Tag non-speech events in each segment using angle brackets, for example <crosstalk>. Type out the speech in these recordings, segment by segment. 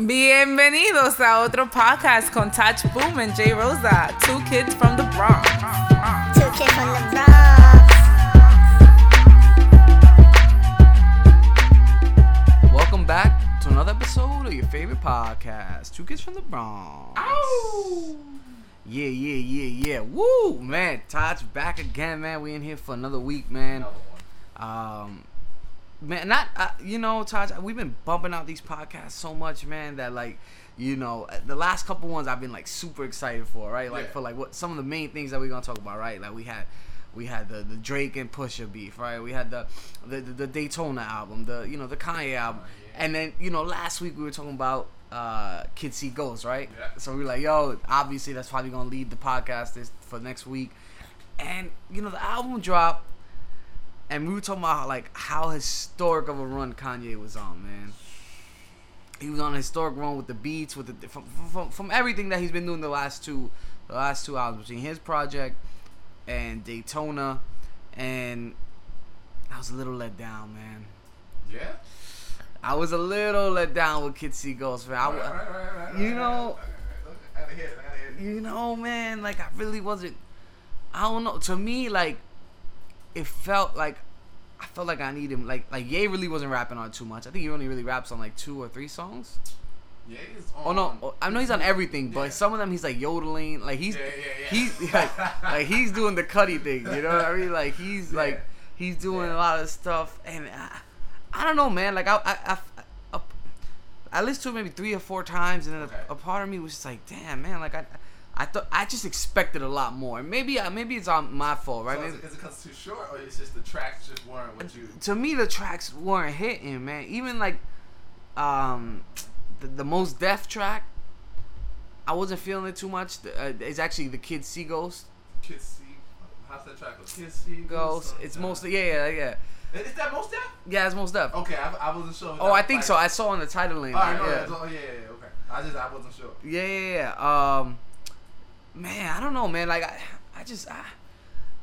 Bienvenidos a otro podcast con Touch Boom and Jay Rosa, two kids from the Bronx. Two kids from the Bronx. Welcome back to another episode of your favorite podcast, Two Kids from the Bronx. Oh Yeah, yeah, yeah, yeah. Woo, man. Todd's back again, man. We in here for another week, man. Um, man, not uh, you know, Todd. We've been bumping out these podcasts so much, man, that like, you know, the last couple ones I've been like super excited for, right? Like Yeah. for like what some of the main things that we're gonna talk about, right? Like we had. We had the, the Drake and Pusha beef, right? We had the, the the Daytona album, the you know the Kanye album, and then you know last week we were talking about uh Kid See Ghost, right? Yeah. So we were like, yo, obviously that's probably gonna lead the podcast this for next week, and you know the album dropped, and we were talking about how, like how historic of a run Kanye was on, man. He was on a historic run with the beats, with the from, from, from everything that he's been doing the last two, the last two albums between his project and Daytona, and I was a little let down, man. Yeah. I was a little let down with Kid See Ghost, man. I, Right, right, right, you know- right, right. I gotta hear it, I gotta hear it. you know, man, like I really wasn't. I don't know. To me, like it felt like I felt like I needed him. Like like Ye really wasn't rapping on too much. I think he only really raps on like two or three songs. Yeah, he's on. Oh no, I know he's on everything, but Yeah. some of them he's like yodeling. Like he's Yeah, yeah, he's like, like he's doing the Cudi thing. You know what I mean? Like he's like he's doing a lot of stuff, and I, I don't know, man. Like I I. I, I I listened to it maybe three or four times, and then Okay. a, a part of me was just like, "Damn, man! Like I, I thought I just expected a lot more. Maybe, I maybe it's on my fault, right? So is, it- is it because it's too short, or it's just the tracks just weren't what you? to me the tracks weren't hitting man even like um the, the Mos Def track i wasn't feeling it too much The- uh, it's actually the kid see ghost Kids see. How's that track? go? Kids see. ghost it's mostly yeah yeah yeah Is, that Mos Def? yeah it's Mos Def Okay, I, I wasn't sure. oh i think like- so i saw on the title titling All right, yeah. oh yeah, yeah, yeah, okay. I just I wasn't sure. yeah yeah yeah um man i don't know man like i i just I,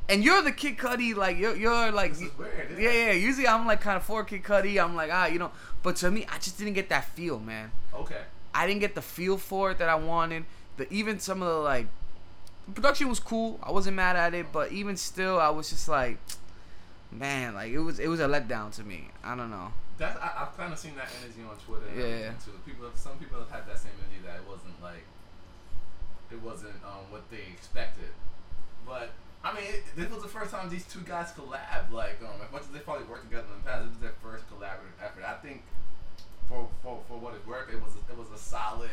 and you're the Kid Cudi, like you're, you're like, weird. isn't yeah, yeah. Usually I'm like kind of for Kid Cudi. I'm like, ah, you know. But to me, I just didn't get that feel, man. Okay. I didn't get the feel for it that I wanted. The even some of the like the production was cool. I wasn't mad at it, but even still, I was just like, man, like it was it was a letdown to me. I don't know. That's I, I've kind of seen that energy on Twitter. And Yeah. too. People, some people have had that same energy that it wasn't like, it wasn't um, what they expected. But I mean, it, this was the first time these two guys collab. Like, um, as much as they probably worked together in the past, this was their first collaborative effort. I think, for for, for what it's worth, it was it was a solid,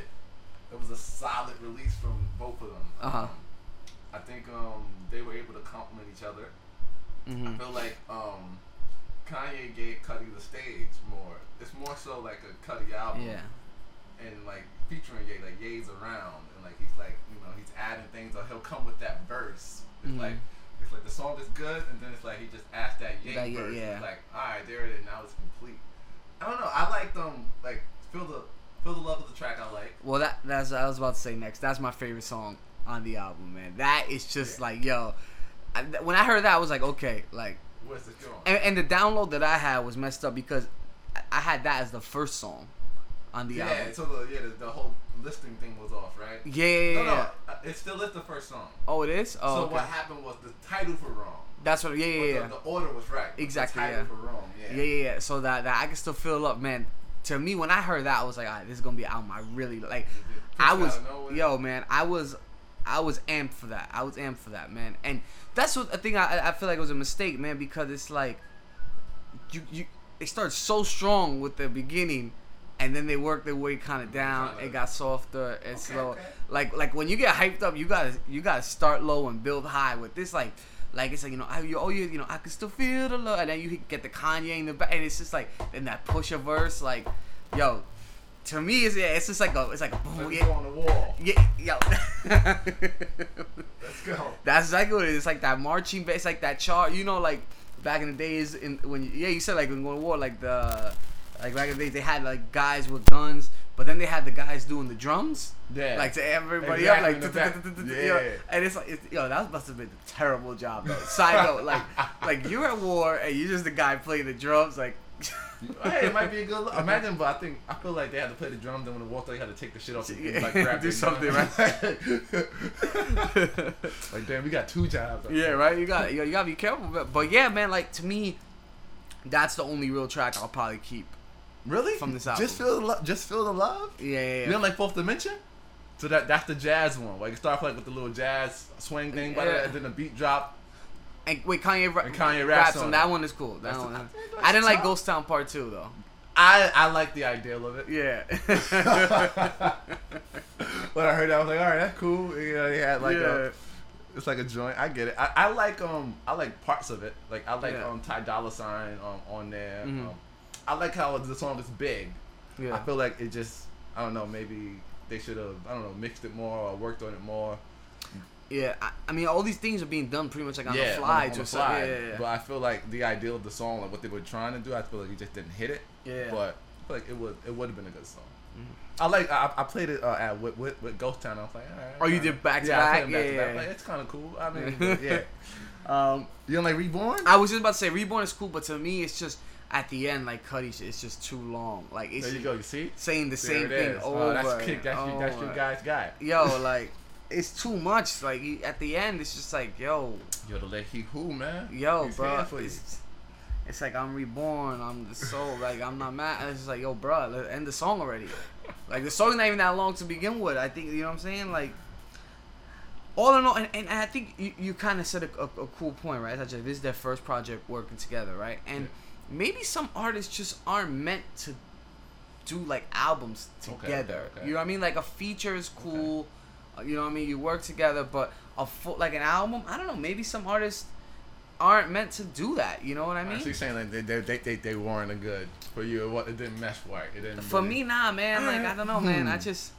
it was a solid release from both of them. Uh-huh. Um, I think um, they were able to complement each other. I hmm feel like um, Kanye gave Cudi the stage more. It's more so like a Cudi album, Yeah. and like featuring Ye, like Ye's around, and like he's like you know he's adding things, or he'll come with that verse. It's Mhm. like it's like the song is good, and then it's like he just asked that That Ye, verse. yeah. It's like all right, there it is. Now it's complete. I don't know. I like them. Like feel the feel the love of the track. I like. Well, that that's I was about to say next. That's my favorite song on the album, man. That is just Yeah. like yo. I, when I heard that, I was like, okay, like, Where's this going? and, and the download that I had was messed up because I had that as the first song on the yeah. album. So the yeah the, the whole listing thing was off, right? Yeah, yeah, No, yeah. no. uh, It still is the first song. Oh, it is. Oh, so okay. what happened was the title were wrong. That's what. Yeah, yeah, yeah. The, the order was right. Exactly, yeah. were wrong. Yeah. Yeah, yeah, yeah. So that, that I can still fill up, man. To me, when I heard that, I was like, all right, this is gonna be an album I really like. I was, out of nowhere. yo, man, I was, I was amped for that. I was amped for that, man. And that's what I think. I, I feel like it was a mistake, man, because it's like, you, you, it starts so strong with the beginning, and then they worked their way kind of down. Kinda- It got softer and Okay, slow. okay. Like, like when you get hyped up, you gotta, you gotta start low and build high. With this, like. Like it's like you know, I, you, oh you, you know, I can still feel the love, and then you get the Kanye in the back, and it's just like in that Pusha verse, like, yo, to me, it's yeah, it's just like a, it's like a boom, Let's yeah, go on the wall. yeah, yo. <laughs> Let's go. That's exactly what it is. It's like that marching band. It's like that chart. You know, like back in the days, in when you, yeah, you said like when going to war, like the like back in the days they had like guys with guns, but then they had the guys doing the drums. Yeah. Like to everybody Exactly, up, like in the back. you know, Yeah. and it's like, it's, yo, that must have been a terrible job though. Side note, <laughs> like, like you're at war and you're just the guy playing the drums, like, <laughs> hey, it might be a good look. Imagine, but I think I feel like they had to play the drums. Then when they walked out, you had to take the shit off. And, like, grab <laughs> Do the something, drum. like damn, we got two jobs. Yeah, right. You got you, gotta be careful. But, but yeah, man. Like to me, that's the only real track I'll probably keep. Really? From this album. Just feel the love. Just feel the love. Yeah, yeah, yeah. You don't like Fourth Dimension? So that that's the jazz one. Like it starts like with the little jazz swing thing, but Yeah. and then the beat drop. and wait, Kanye, ra- And Kanye raps, raps on on that one is cool. That That's the- one. I I didn't like. Ghost Town Part Two though. I I like the idea of it. Yeah. <laughs> When I heard that, I was like, all right, that's cool. You know, he had like Yeah. a, it's like a joint. I get it. I, I like um I like parts of it. Like I like Yeah. um Ty Dolla Sign um on there. Mhm. Um, I like how the song is big. I feel like it just I don't know maybe they should have I don't know mixed it more or worked on it more. Yeah. I, I mean, all these things are being done pretty much like on yeah, the fly, on, on just the like- fly. yeah, yeah, But I feel like the ideal of the song, like what they were trying to do, I feel like you just didn't hit it. yeah. But I feel like it would it would have been a good song. Mhm. I like I, I played it uh, at with, with, with Ghost Town. I was like, all right. Oh, you all right. did back to yeah, I back? played them back to Yeah, back. Like, it's kind of cool. I mean, yeah. <laughs> Um, you don't like Reborn? I was just about to say Reborn is cool, but to me, it's just at the end, like Cudi, it's just too long. Like it's there you go. You see? saying the There same thing is. over. Oh, that's kick. That's, your, that's your guy's guy. Yo, <laughs> like it's too much. Like at the end, it's just like, yo, Yo, to let he who man? yo, He's bro. here for you. It's, it's like I'm reborn. I'm the soul. Like I'm not mad. It's just like, yo, bro, end the song already. <laughs> Like the song's not even that long to begin with. I think you know what I'm saying. Like all in all, and, and I think you, you kind of said a, a, a cool point, right? Like this is their first project working together, right? And maybe some artists just aren't meant to do like albums together. okay, okay. You know what I mean? Like a feature is cool. uh, You know what I mean? You work together, but a full like an album, I don't know. Maybe some artists aren't meant to do that. You know what I mean? So you're saying like they, they, they, they, weren't a good for you. It, wa- it didn't mesh right. It didn't. For really- me, nah, man. Like I don't know, man. I Hmm. just,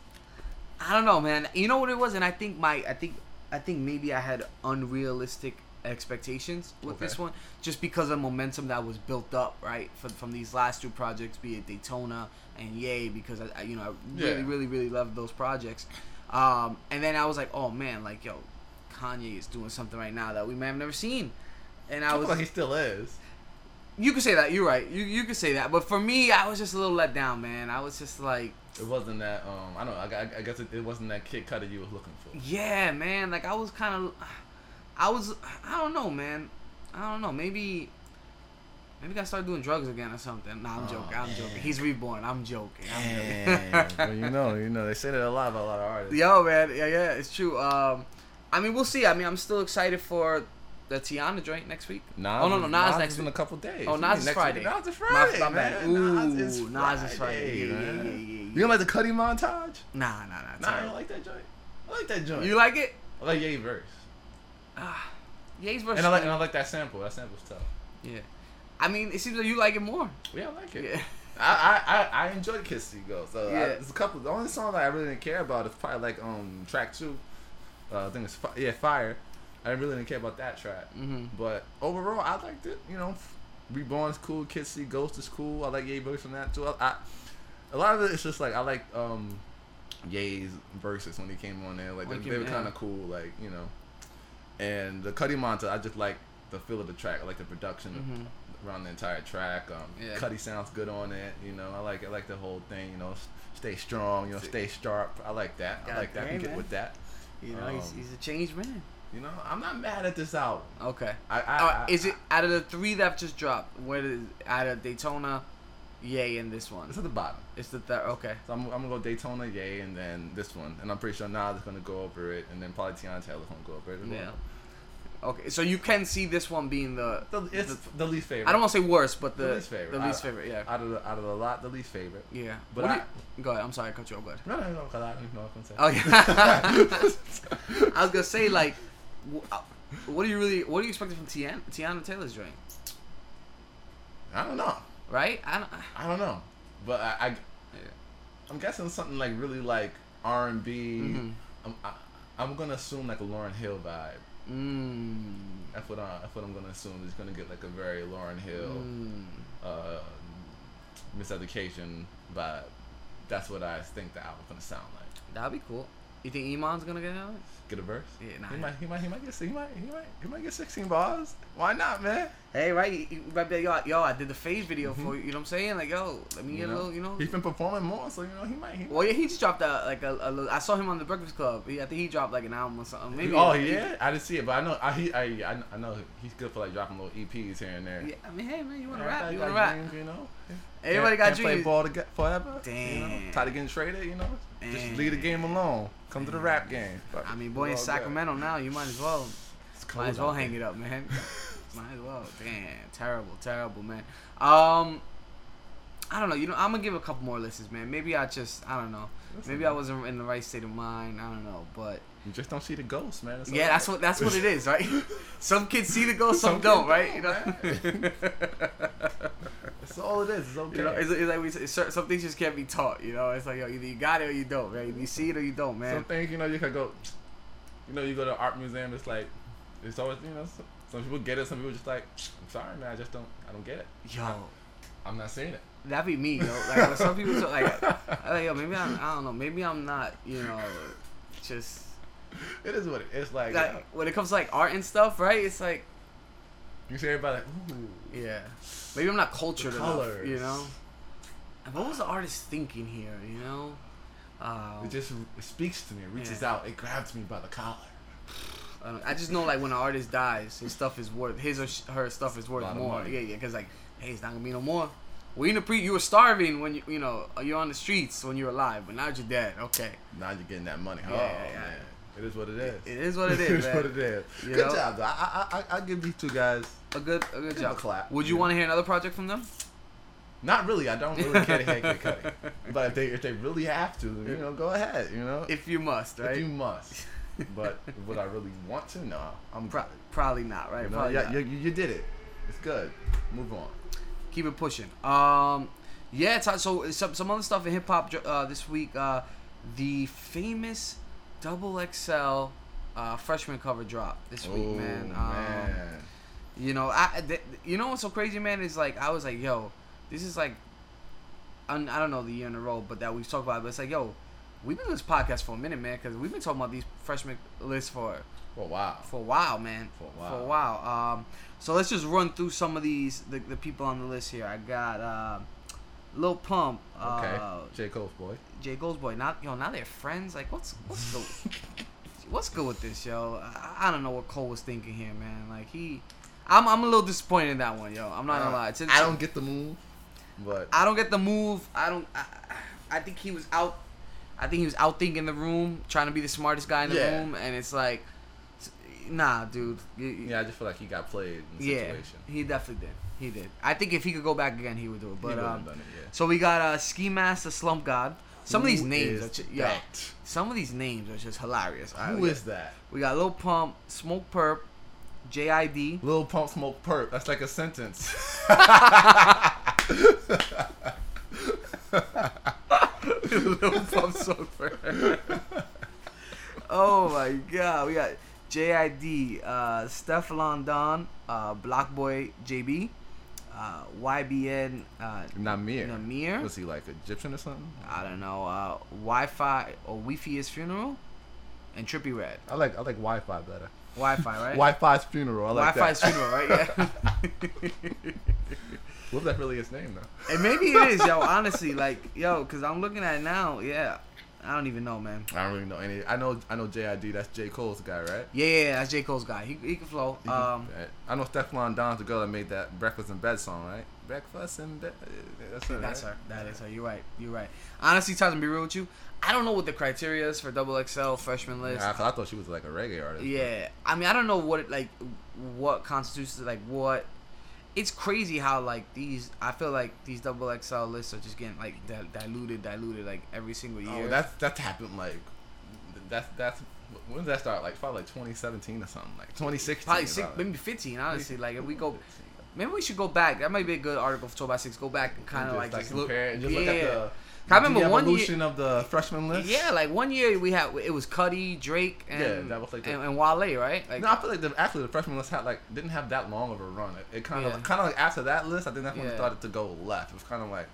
I don't know, man. You know what it was, and I think my, I think, I think maybe I had unrealistic expectations with Okay. this one, just because of momentum that was built up, right, from from these last two projects, be it Daytona and Yay, because I, I you know, I really, Yeah. really, really loved those projects. Um, and then I was like, oh man, like yo, Kanye is doing something right now that we may have never seen. And I was like he still is. you could say that. You're right. You you could say that. But for me, I was just a little let down, man. I was just like, It wasn't that. Um, I don't. know. I, I, I guess it, it wasn't that kick Cutter you was looking for. yeah, man. Like I was kind of, I was. I don't know, man. I don't know. Maybe. Maybe I gotta start doing drugs again or something. Nah, I'm Oh, joking. I'm man. joking. He's reborn. I'm joking. I'm joking. well, <laughs> you know, you know, they say that a lot about a lot of artists. Yo, man. Yeah, yeah. It's true. Um, I mean, we'll see. I mean, I'm still excited for the Teyana joint next week. Nas, Oh, no, no, Nas Nas next is in week. a couple days. Oh, Nas is next Friday. week? Nas is Friday, my man. bad. Nas Ooh, is Nas is Friday. Yeah, yeah, yeah, yeah, yeah, You don't like the Cudi montage? Nah, nah, nah. Nah, I don't like that joint. I like that joint. You like it? I like Ye verse, Ah, Ye's versus. and I like and I like that sample. That sample's tough. Yeah. I mean, it seems like you like it more. Yeah, I like it. Yeah. <laughs> I, I, I, I enjoyed Kids See Ghost. So I, Yeah. there's a couple. The only song that I really didn't care about is probably like um track two. Uh, I think it's fi- yeah Fire. I really didn't care about that track. Mm-hmm. But overall, I liked it. You know, Reborn's cool. Kids See Ghost is cool. I like Ye verse on that too. I, I, a lot of it is just like I like um Ye's verses when he came on there. Like they, they were kind of cool. Like you know, and the Cudi Monta, I just like the feel of the track. I like the production Mhm. around the entire track. Um, Yeah. Cudi sounds good on it. You know, I like I like the whole thing. You know, stay strong. You know, stay sharp. I like that. I like that. I get with that. You know, he's, Um, he's a changed man. You know, I'm not mad at this album. Okay. I, I, Uh, I is it out of the three that just dropped? What is out of Daytona, Yay, in this one? It's at the bottom. It's the third. Okay. So I'm, I'm gonna go Daytona, yay, and then this one, and I'm pretty sure Nas is gonna go over it, and then probably Teyana Taylor's gonna go over it. as well. Yeah. Okay. So you can see this one being the. The, it's the, least favorite. I don't want to say worst, but the, The least favorite. The least favorite. Yeah. out of the out of the lot, the least favorite. yeah. but What I- you- go ahead. I'm sorry. I cut you off. Go ahead. No, no, no, because I don't know what I'm saying. Oh yeah. <laughs> I was gonna say like, uh, what do you really? What are you expecting from Teyana, Teyana Taylor's joint? I don't know. Right? I don't. I don't know, but I, I Yeah. I'm guessing something like really like R and B. Mhm. I'm I, I'm gonna assume like a Lauryn Hill vibe. Mm. That's what I, that's what I'm gonna assume. It's gonna get like a very Lauryn Hill. Mm. uh, miseducation vibe. That's what I think the album's gonna sound like. That'd be cool. You think Iman's gonna get out? Get a verse? Yeah, nah. He might, he might, he might get, he might, he might, he might get 16 bars. Why not, man? Hey, right? You you might be like, yo, yo, I did the phase video for you. You know what I'm saying? Like, yo, let me You get a know? little, you know. He's been performing more, so you know he might. He Well, yeah, he just dropped a, like a, a little. I saw him on the Breakfast Club. He, I think he dropped like an album or something. Maybe. oh yeah, I didn't see it, but I know I he I, I, I know he's good for like dropping little EPs here and there. Yeah, I mean, hey man, you want to Yeah, rap? I You want to rap? you know. Everybody Can't- got can't play ball forever. You know? Damn. Tired of getting traded, you know. Just leave the game alone. Come to the rap game. Fuck I mean, boy, in all good. Sacramento now, you might as well. Might as well hang there. it up, man. <laughs> might as well. Damn, terrible, terrible, man. Um, I don't know. You know, I'm gonna give a couple more listens, man. Maybe I just, I don't know. Listen, Maybe I wasn't in the right state of mind. I don't know, but You just don't see the ghost, man. It's yeah, that's what that's what it is, right? <laughs> Some kids see the ghost, some, Some don't, right? You know. <laughs> That's all it is. It's okay. You know, it's, it's like we, it's, certain- some things just can't be taught. You know, it's like yo, either you got it or you don't, right? Either you see it or you don't, man. Some things, you know, you can go. You know, you go to an art museum. It's like, it's always, you know, some, some people get it. Some people just like, I'm sorry, man. I just don't. I don't get it. Yo, I'm not seeing it. That'd be me, yo. Like when some people talk, like, <laughs> like, yo, maybe I'm, I don't know, maybe I'm not, you know, just <laughs> It is what it is. Like, like yeah. when it comes to like art and stuff, right? It's like, you see everybody like, ooh. yeah, maybe I'm not cultured enough, you know. And what was the artist thinking here, you know? Uh, It just it speaks to me. It reaches Yeah. out. It grabs me by the collar. <sighs> I, don't- I just know like when an artist dies, his stuff is worth his or her stuff is worth more. Yeah, yeah, because like, hey, it's not gonna be no more. We in the pre, you were starving when you, you know, you're on the streets when you're alive, but now you're dead. Okay, Now you're getting that money. Yeah, oh yeah, man, it is what it is. it is what it <laughs> is, it is man. what it is. You Good know? job, though. I I I I give these two guys. A good, a good job. a clap. Would you Yeah. want to hear another project from them? Not really. I don't really care to hear Kid Cudi. <laughs> But if they if they really have to, you know, go ahead. You know, If you must, If right? you must. <laughs> But would I really want to? No, I'm. Pro- probably not, right? you, know, Probably yeah, not. you, you did it. It's good. Move on. Keep it pushing. Um, yeah. It's, so some some other stuff in hip hop uh, this week. Uh, the famous Double XL uh, freshman cover drop this week, Oh, man. Um, man. You know, I th- you know what's so crazy, man? Is like I was like, yo, this is like, I I don't know the year in a row, but that we've talked about. it, But it's like, yo, we've been doing this podcast for a minute, man, because we've been talking about these freshman lists for Oh wow. for a while, man. For a while. For a while. Um, so let's just run through some of these the, the people on the list here. I got uh, Lil Pump. Okay. Uh, J Cole's boy. J Cole's boy. Not yo. Now they're friends. Like what's what's good? <laughs> what's good with this, yo? I, I don't know what Cole was thinking here, man. Like he, I'm I'm a little disappointed in that one, yo. I'm not gonna lie. It's- I don't get the move, but I don't get the move. I don't. I, I think he was out. I think he was out thinking the room, trying to be the smartest guy in the Yeah. room, and it's like, nah, dude. Yeah, I just feel like he got played in the yeah, situation. he definitely did. He did. I think if he could go back again, he would do it. But um, it. Yeah. so we got uh, Ski Mask the Slump God. Some of these names are just, yeah. Some of these names are just hilarious. Right, Who we is got, that? We got Lil Pump, Smokepurpp, JID. Lil Pump Smokepurpp. That's like a sentence. <laughs> <laughs> Lil Pump, Smokepurpp. oh my God, we got JID, uh, Stefflon Don, uh, Block Boy JB, uh, YBN, uh, Nahmir. Nahmir. Was he like Egyptian or something? I don't know, uh, Wi-Fi or Wi-Fi's funeral, and Trippie Redd. I like I like Wi-Fi better. Wi-Fi, right? <laughs> Wi-Fi's funeral. I like Wi-Fi's that. funeral, right? Yeah. <laughs> What if that's really his name though? and maybe it is, yo. Honestly, like, yo, cause I'm looking at it now. Yeah, I don't even know, man. I don't really know any. I know I know JID. That's J Cole's guy, right? Yeah, yeah, that's J Cole's guy. He he can flow. He can- Um, I know Stefflon Don's the girl that made that Breakfast in Bed song, right? Breakfast in Bed. That's it. that's right? her. That is her. You're right. You're right. Honestly, Tyler, to be real with you, I don't know what the criteria is for double XL freshman list. Yeah, 'cause I thought she was like a reggae artist. Yeah, I mean, I don't know what it, like, what constitutes like what. It's crazy how like these. I feel like these double XL lists are just getting like di- diluted, diluted like every single oh, year. Oh, that's that's happened like that's that's when did that start? Like probably like 2017 or something, like 2016. probably six, maybe fifteen. Honestly, like if we go, maybe we should go back. That might be a good article for 12 by Six. Go back and kind of like just look. compare, and just yeah. look at the. I remember the one year- evolution of the freshman list. Yeah, like one year we had it was Cudi, Drake, and Yeah, that was like the- and, and Wale, right? Like No, I feel like the actually the freshman list had like didn't have that long of a run. It, it kind of Yeah. kind of like after that list, I think that's when Yeah. it started to go left. It was kind of like,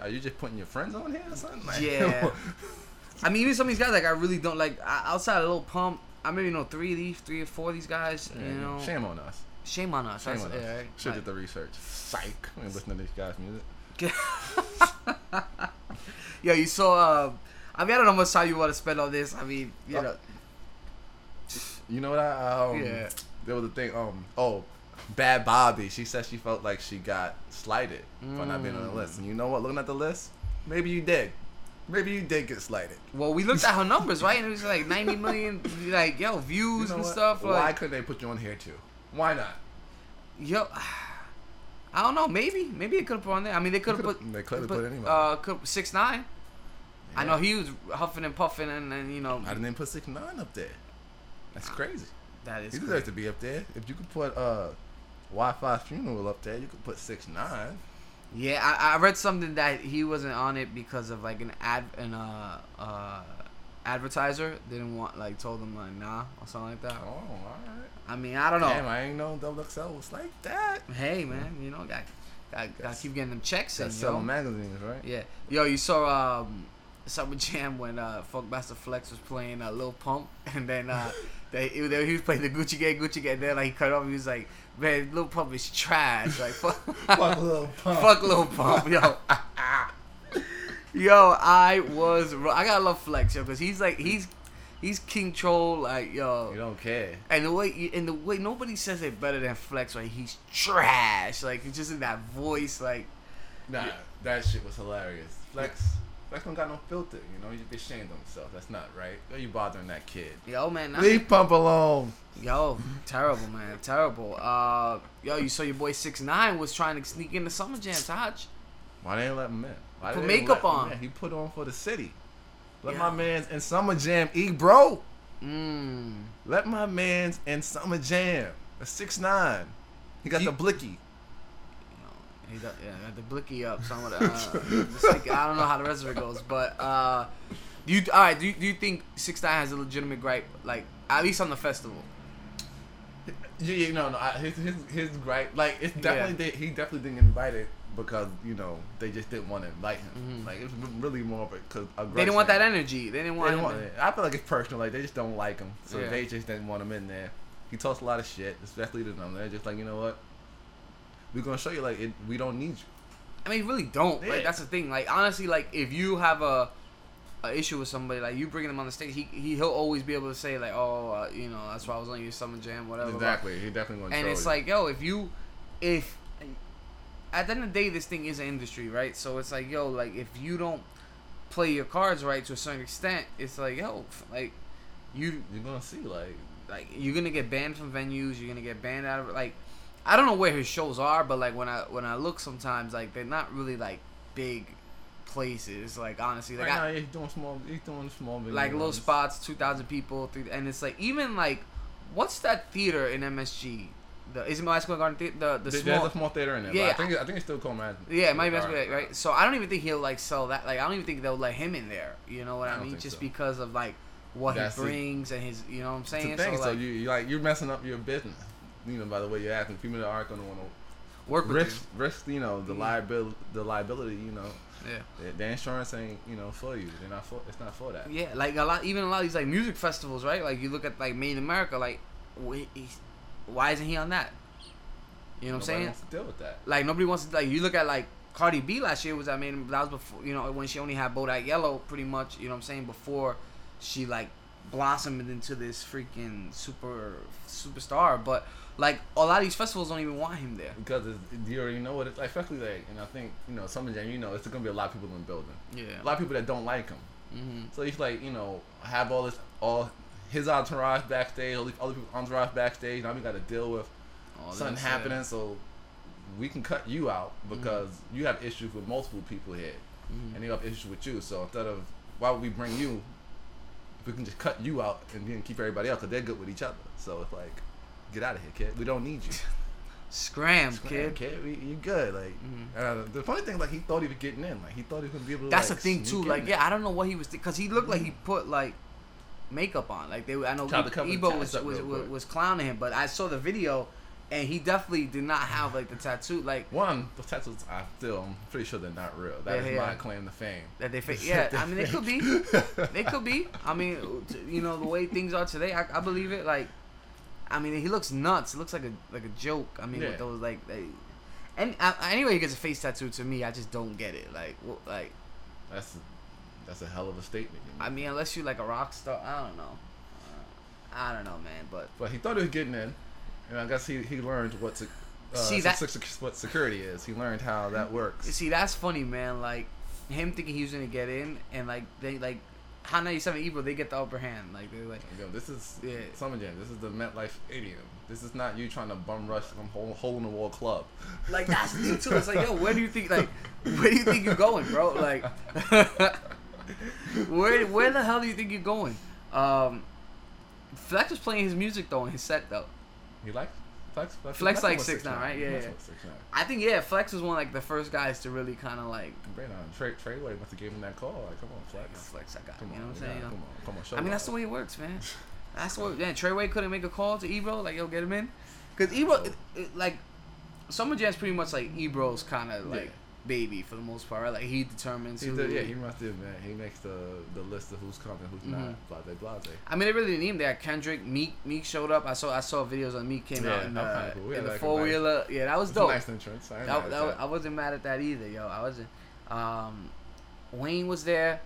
are you just putting your friends on here or something? Like, Yeah. <laughs> I mean, even some of these guys, like I really don't like. I- Outside a Little Pump, I maybe know three of these, three or four of these guys. Yeah, You know, shame on us. Shame on us. Shame on us. yeah, right? Should Right. did the research. Psych. I ain't listening to these guys' music. Yo, you saw. Uh, I mean, I don't know how much time you want to spend on this. I mean, you Uh, know. You know what I um Yeah. there was a thing um oh Bhad Bhabie she said she felt like she got slighted for not being on the Mm. list and you know what looking at the list maybe you did maybe you did get slighted Well, we looked at her numbers, right? And it was like 90 million, like, yo, views you know and what? stuff. why Like, couldn't they put you on here too why not yo, I don't know. Maybe, maybe they could have put on there. I mean, they could have put. they clearly put anybody. Uh, six nine. I know he was huffing and puffing, and, and you know I didn't even put six nine up there that's crazy that is. he crazy. deserves to be up there if you could put uh Wi-Fi funeral up there you could put six nine Yeah, I, I read something that he wasn't on it because of like an ad an uh uh advertiser didn't want like told him like nah or something like that. oh all right I mean, I don't know. damn I ain't know Double XL was like that Hey man, you know, got got, got keep getting them checks in, that's yo. selling magazines right Yeah, yo, you saw um Summer Jam when uh Funkmaster Flex was playing a uh, Lil Pump, <laughs> and then uh they, he, they, he was playing the Gucci Gang, Gucci Gang. Then like he cut off, he was like, man, Lil Pump is trash. Like <laughs> fuck, Fuck Lil Pump. fuck Lil Pump, yo. <laughs> Yo, I was. I gotta love Flex, yo, because he's like he's he's King Troll, like yo. You don't care. And the way, and the way nobody says it better than Flex, right? He's trash, like it's just in that voice, like Nah, that shit was hilarious. Flex, Flex don't got no filter. You know, he'd be ashamed of himself. That's not right. Why you bothering that kid? yo, man. I- Leave Pump alone. Yo, terrible, man, terrible. Uh, yo, you saw your boy Six Nine was trying to sneak into Summer Jam, Taj. Why they ain't let him in? Why Put makeup on. He put on for the city. Let Yeah. my man's in Summer Jam eat, bro. Mmm. Let my man's in Summer Jam. A six nine. He got He- the blicky. He got, yeah, got the blicky up. Some of the, uh, like, I don't know how the rest of it goes, but uh, do you all right? Do you, do you think Six Nine has a legitimate gripe, like at least on the festival? Yeah, yeah, no, no. I, his his his gripe, like it's Yeah. definitely did, he definitely didn't invite it because you know they just didn't want to invite him. Mhm. Like it was really more of a cause They didn't want that energy. They didn't want. They didn't him want it. I feel like it's personal. Like they just don't like him, so Yeah. they just didn't want him in there. He talks a lot of shit, especially to them. They're just like, you know what? We're gonna show you like it, we don't need you. I mean, really don't. Like Yeah. that's the thing. Like honestly, like if you have a, a issue with somebody, like you bringing them on the stage, he, he he'll always be able to say like, oh, uh, you know, that's why I was on your summer jam, whatever. Exactly. He definitely. And it's you. like, yo, if you, if at the end of the day, this thing is an industry, right? So it's like, yo, like if you don't play your cards right to a certain extent, it's like, yo, like you you're gonna see like like you're gonna get banned from venues. You're gonna get banned out of like I don't know where his shows are, but like when I when I look sometimes, like they're not really like big places. Like honestly, like right I, now he's doing small. He's doing small. like little spots, two thousand people, three, and it's like even like what's that theater in MSG? The is it Square Garden? The the There- small. There's a small theater in there. Yeah, I think I think it's still called Madison. Yeah, it might be. Madison right? So I don't even think he'll like sell that. Like I don't even think they'll let him in there. You know what I I, mean? Just so. because of like what That's he it. brings and his. You know what I'm saying? thing. So So, like you you like you're messing up your business. You know, by the way you're acting, people that aren't gonna want to work with risk risk. You know, the Mhm. liability. The liability. You know. Yeah. the, the insurance ain't you know for you. They're not for. It's not for that. Yeah, like a lot, even a lot of these like music festivals, right? Like you look at like Made in America, like he's, why isn't he on that? You know what I'm Nobody saying? wants to deal with that. Like nobody wants to like you look at like Cardi B last year was I mean that was before you know when she only had Bodak Yellow pretty much you know what I'm saying before she like blossomed into this freaking super superstar but like a lot of these festivals don't even want him there. Because it's, you already know what it's like, especially like, and I think you know, Summer Jam, you know, it's gonna be a lot of people in the building, Yeah. a lot of people that don't like him. hmm So he's like, you know, have all this, all his entourage backstage, all these other people's entourage backstage. Now we got to deal with something happening, so we can cut you out because you have issues with multiple people here, Mhm. and they have issues with you. So instead of why would we bring you? If we can just cut you out and then keep everybody else because they're good with each other. So it's like, get out of here, kid. We don't need you. <laughs> Scram, kid, kid. kid, we, you good. Like Mhm. uh, the funny thing, is like he thought he was getting in. Like he thought he was gonna be able to. That's like, the thing too. Like, there. yeah, I don't know what he was because he looked like he put like makeup on. Like they, I know the Ebro was was, was was clowning him, but I saw the video, and he definitely did not have like the tattoo like One, the tattoos. I still, I'm pretty sure they're not real. That is Yeah, yeah. my claim to fame. that they. Fa- <laughs> yeah, I mean they could be, they could be. I mean, you know the way things are today, I, I believe it. Like, I mean, he looks nuts. He looks like a like a joke. I mean, Yeah. with those like, they, and uh, anyway, he gets a face tattoo. To me, I just don't get it. Like, like, That's that's a hell of a statement. you know? I mean, unless you like a rock star, I don't know. Uh, I don't know, man. But But he thought he was getting in, and I guess he, he learned what to, uh, See, that- what security is. He learned how that works. see, that's funny, man. Like him thinking he was gonna get in, and like they like, Hot ninety seven Ebro, they get the upper hand. Like they're like, Yo, this is Yeah. Summer Jam. This is the MetLife Stadium. This is not you trying to bum rush some hole, hole in the wall club. like that's <laughs> the thing too. It's like, yo, where do you think like, where do you think you're going, bro? Like, <laughs> where where the hell do you think you're going? Um, Flex was playing his music though in his set though. You like Flex? Flex, Flex like six nine, right? Yeah, yeah. was 6'9". I think yeah, Flex was one of, like the first guys to really kind of like Great on Trey Treyway must have gave him that call. Like, come on, Flex. Flex. I got Come you on, know what I'm saying? Come on, come on. Show I mean that's the way it works, man. <laughs> That's what. Yeah, Treyway couldn't make a call to Ebro like yo get him in, cause Ebro it, it, like Summer Jam's pretty much like Ebro's kind of like Yeah. Baby for the most part. Right? Like he determines He who. did, yeah, he must have, man. He makes the the list of who's coming, who's Mhm. not. Blase, blase. I mean, they really didn't. They had Kendrick, Meek. Meek showed up. I saw. I saw videos on Meek came Yeah, out in, uh, cool. In the like four wheeler. Yeah, that was dope. nice entrance. I, That, that, was- I wasn't mad at that either, yo. I wasn't. Um, Wayne was there.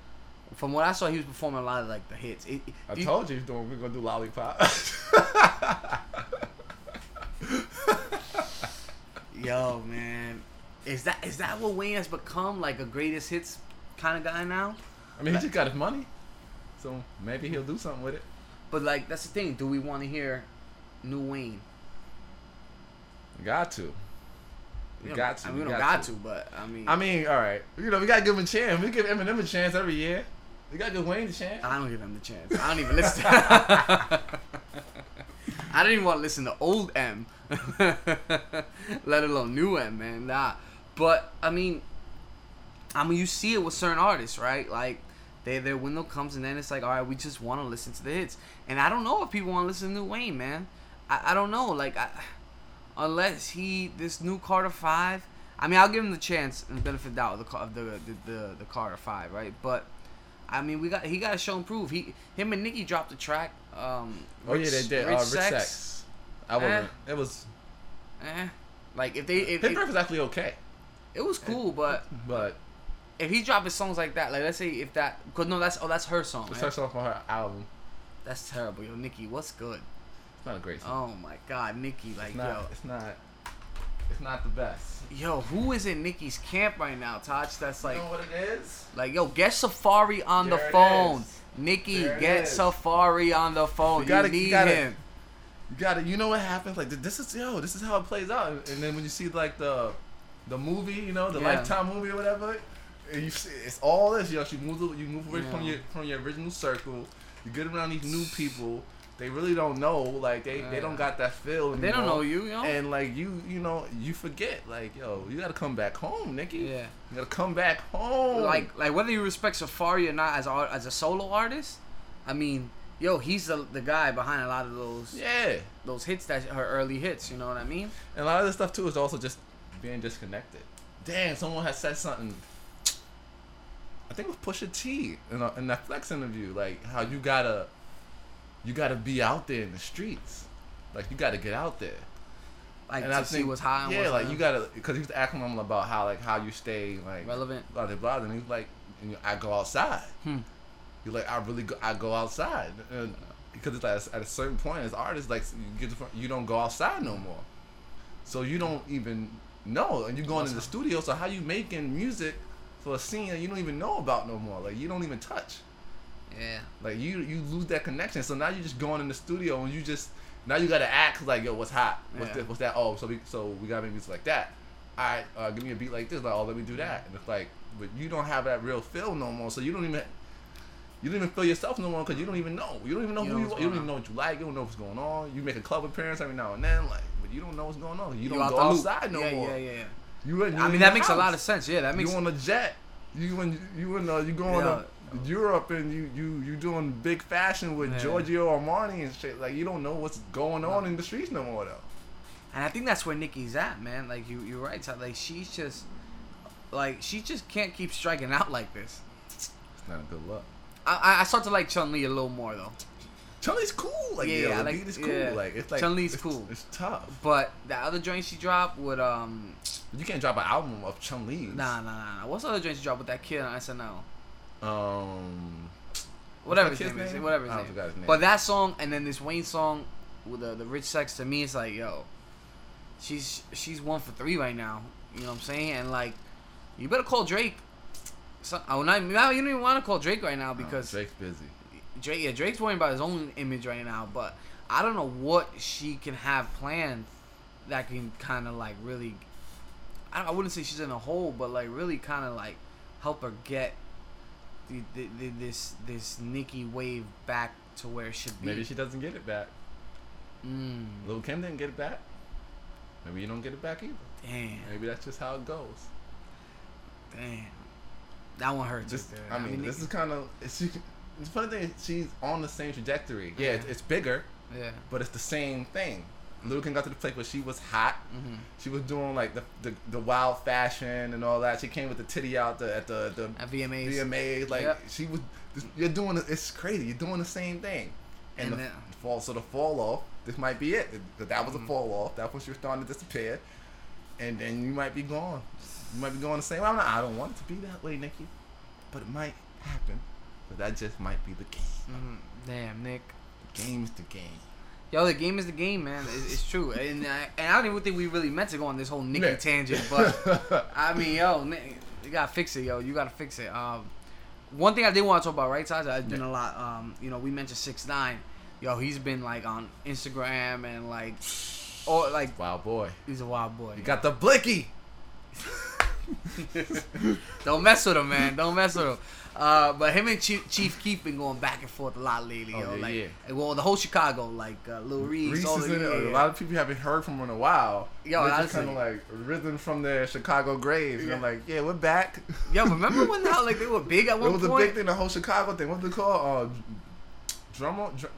From what I saw, he was performing a lot of like the hits. It, it- I you- told you he's doing. We're gonna do lollipop. <laughs> Yo, man, is that is that what Wayne has become? Like a greatest hits kind of guy now? I mean, he just got his money, so maybe he'll do something with it. But like that's the thing. Do we want to hear new Wayne? Got to. We got to. I mean, we don't got to, but I mean, I mean, all right. You know, we gotta give him a chance. We give Eminem a chance every year. We gotta give Wayne a chance. I don't give him the chance. I don't even listen. <laughs> I don't even want to listen to old M, <laughs> let alone new M, man. Nah, but I mean, I mean, you see it with certain artists, right? Like, they their window comes, and then it's like, all right, we just want to listen to the hits. And I don't know if people want to listen to New Wayne, man. I, I don't know, like, I, unless he this new Carter Five. I mean, I'll give him the chance and benefit of the doubt of the the, the the the Carter Five, right? But I mean, we got he got to show and prove. He him and Nicki dropped the track. Um, oh yeah, they did. Rich uh, Rich Sex. Sex. I wasn't. It was. Eh. Like if they if, His if- was actually okay, it was cool, but but if he dropping songs like that, like let's say if that, cause no, that's oh that's her song. it's right? her song from her album. That's terrible, yo. Nicki. what's good? It's not a great song. Oh my God, Nicki, like it's not. yo, It's not. It's not the best. yo, who is in Nicki's camp right now, Taj? That's like, you know what it is? like yo, get Safaree on There the phone. is. Nicki, There get is. Safaree on the phone. You You, gotta- you need gotta- him. You gotta. You know what happens? Like this is yo. This is how it plays out. And then when you see like the, the movie, you know, the Yeah. Lifetime movie or whatever, and you see, it's all this. Yo, she moves. You move away from your from your original circle. You get around these new people. They really don't know. Like they, they don't got that feel. They don't know you, yo. And like you, you know, you forget. Like yo, you gotta come back home, Nicki. yeah. You gotta come back home. like like whether you respect Safaree or not as a, as a solo artist, I mean, yo, he's the the guy behind a lot of those yeah. those hits that her early hits. You know what I mean? And a lot of this stuff too is also just being disconnected. Damn, someone has said something. I think it was Pusha T in, a, in that Flex interview, like how you gotta, you gotta be out there in the streets, like you gotta get out there. Like and to I see think, what's high. And yeah, what's like low. you gotta, because he was asking him about how like how you stay like relevant. blah blah blah, and he's like, and you- I go outside. Hmm. You're like, I really go, I go outside, and because it's like at a certain point as artists, like you get to, you don't go outside no more, so you don't even know, and you're going in the studio. So how you making music for a scene that you don't even know about no more? Like you don't even touch. Yeah. Like you you lose that connection. So now you're just going in the studio and you just now you gotta act like yo, what's hot? What's Yeah. this? What's that? Oh, so we so we gotta make music like that. All right, uh, give me a beat like this. Like oh, let me do that. And it's like, but you don't have that real feel no more. So you don't even you don't even feel yourself no more because you don't even know. You don't even know You who know you are. You don't even know what you like. You don't know what's going on. You make a club appearance every now and then, like, but you don't know what's going on. You, don't out go outside no yeah, more. Yeah, yeah, yeah. You, in- you I mean, that makes a lot of sense. Yeah, that makes. you on a jet. You in you in uh, you going Yeah. to Europe and you you you doing big fashion with Yeah. Giorgio Armani and shit. Like you don't know what's going on in the streets no more though. And I think that's where Nicki's at, man. Like you, you're right. Todd. Like she's just, like she just can't keep striking out like this. It's not a good look. I, I- I start to like Chun Li a little more though. Chun Li's cool. Like Yeah, yeah, the like- cool. yeah. Like it's like Chun-Li's cool. It's tough. But the other joint she dropped with um You can't drop an album of Chun Li's. nah nah nah. What's the other joint she dropped with that kid on SNL? Um. Whatever his kid's name is. Whatever his I name. his name. But that song and then this Wayne song with the the rich sex to me it's like yo, she's she's one for three right now. You know what I'm saying? And like, you better call Drake. So, oh, not, you don't even want to call Drake right now because Drake's busy. Drake, yeah, Drake's worrying about his own image right now, but I don't know what she can have planned that can kind of like really. I, I wouldn't say she's in a hole, but like really kind of like help her get the, the, the, this this Nicki wave back to where it should be. Maybe she doesn't get it back. Mm, Lil Kim didn't get it back. Maybe you don't get it back either. damn, Maybe that's just how it goes. damn. That one hurts. Just, right there. I mean, this is kind of. It's, the funny thing is she's on the same trajectory. Yeah, it's, Yeah. it's bigger, yeah. but it's the same thing. Lil Kim got to the place where she was hot. hmm She was doing like the, the the wild fashion and all that. She came with the titty out the, at the the At VMAs. VMAs. Like Yep. she was. You're doing. It's crazy. You're doing the same thing. And, And the then- fall. So the fall off. This might be it. That was Mhm. a fall off. That's when she was starting to disappear. And then you might be gone. You might be going the same. way. I'm not, I don't want it to be that way, Nicki, but it might happen. But that just might be the game. hmm Damn, Nick. The game's the game. Yo, the game is the game, man. It's, it's true, <laughs> and I, and I don't even think we really meant to go on this whole Nicki Yeah. tangent, <laughs> but I mean, yo, Nick, you gotta fix it, yo. You gotta fix it. Um, one thing I did want to talk about, right, Taj? I've been a lot. Um, you know, we mentioned six nine. Yo, he's been like on Instagram and like, or like Wow, boy. he's a wild boy. You got the blicky. <laughs> <laughs> Don't mess with him, man. Don't mess with him. Uh, but him and Chief, Chief Keef been going back and forth a lot lately, Oh, yo. yeah, like, yeah. well, the whole Chicago, like uh, Lil Reese, Reese all is the, in it. yeah, A lot of people haven't heard from him in a while. Yo, They're just kind of like risen from their Chicago graves. And I'm like, yeah, we're back. <laughs> Yo, remember when how like they were big at one point? It was a big thing, the whole Chicago thing. What's it called? Uh, drummer, dr-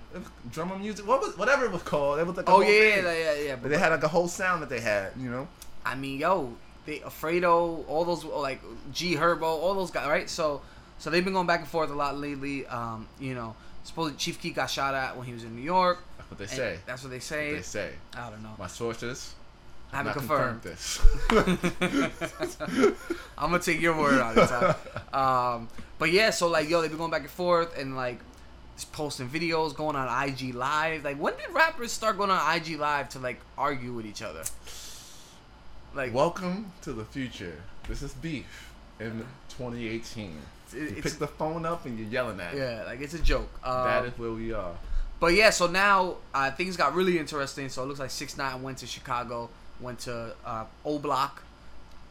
drummer music. What was whatever it was called? It was like Oh yeah, yeah, yeah, yeah, yeah. But But they had like a whole sound that they had. You know. I mean, yo, they Fredo, all those like G Herbo, all those guys, right? So, so they've been going back and forth a lot lately. Um, you know, supposedly Chief Keef got shot at when he was in New York. That's what they say. That's what they What say. they say. I don't know. My sources I haven't confirmed. confirmed this. <laughs> <laughs> I'm gonna take your word on it. Um, but yeah, so like, yo, they've been going back and forth and like just posting videos, going on IG Live. Like, when did rappers start going on IG Live to like argue with each other? Like, Welcome to the future. This is beef in 2018. You pick the phone up and you're yelling at it. yeah, like it's a joke. Um, That is where we are. But yeah, so now uh, things got really interesting. So it looks like Six Nine went to Chicago, went to uh, O Block,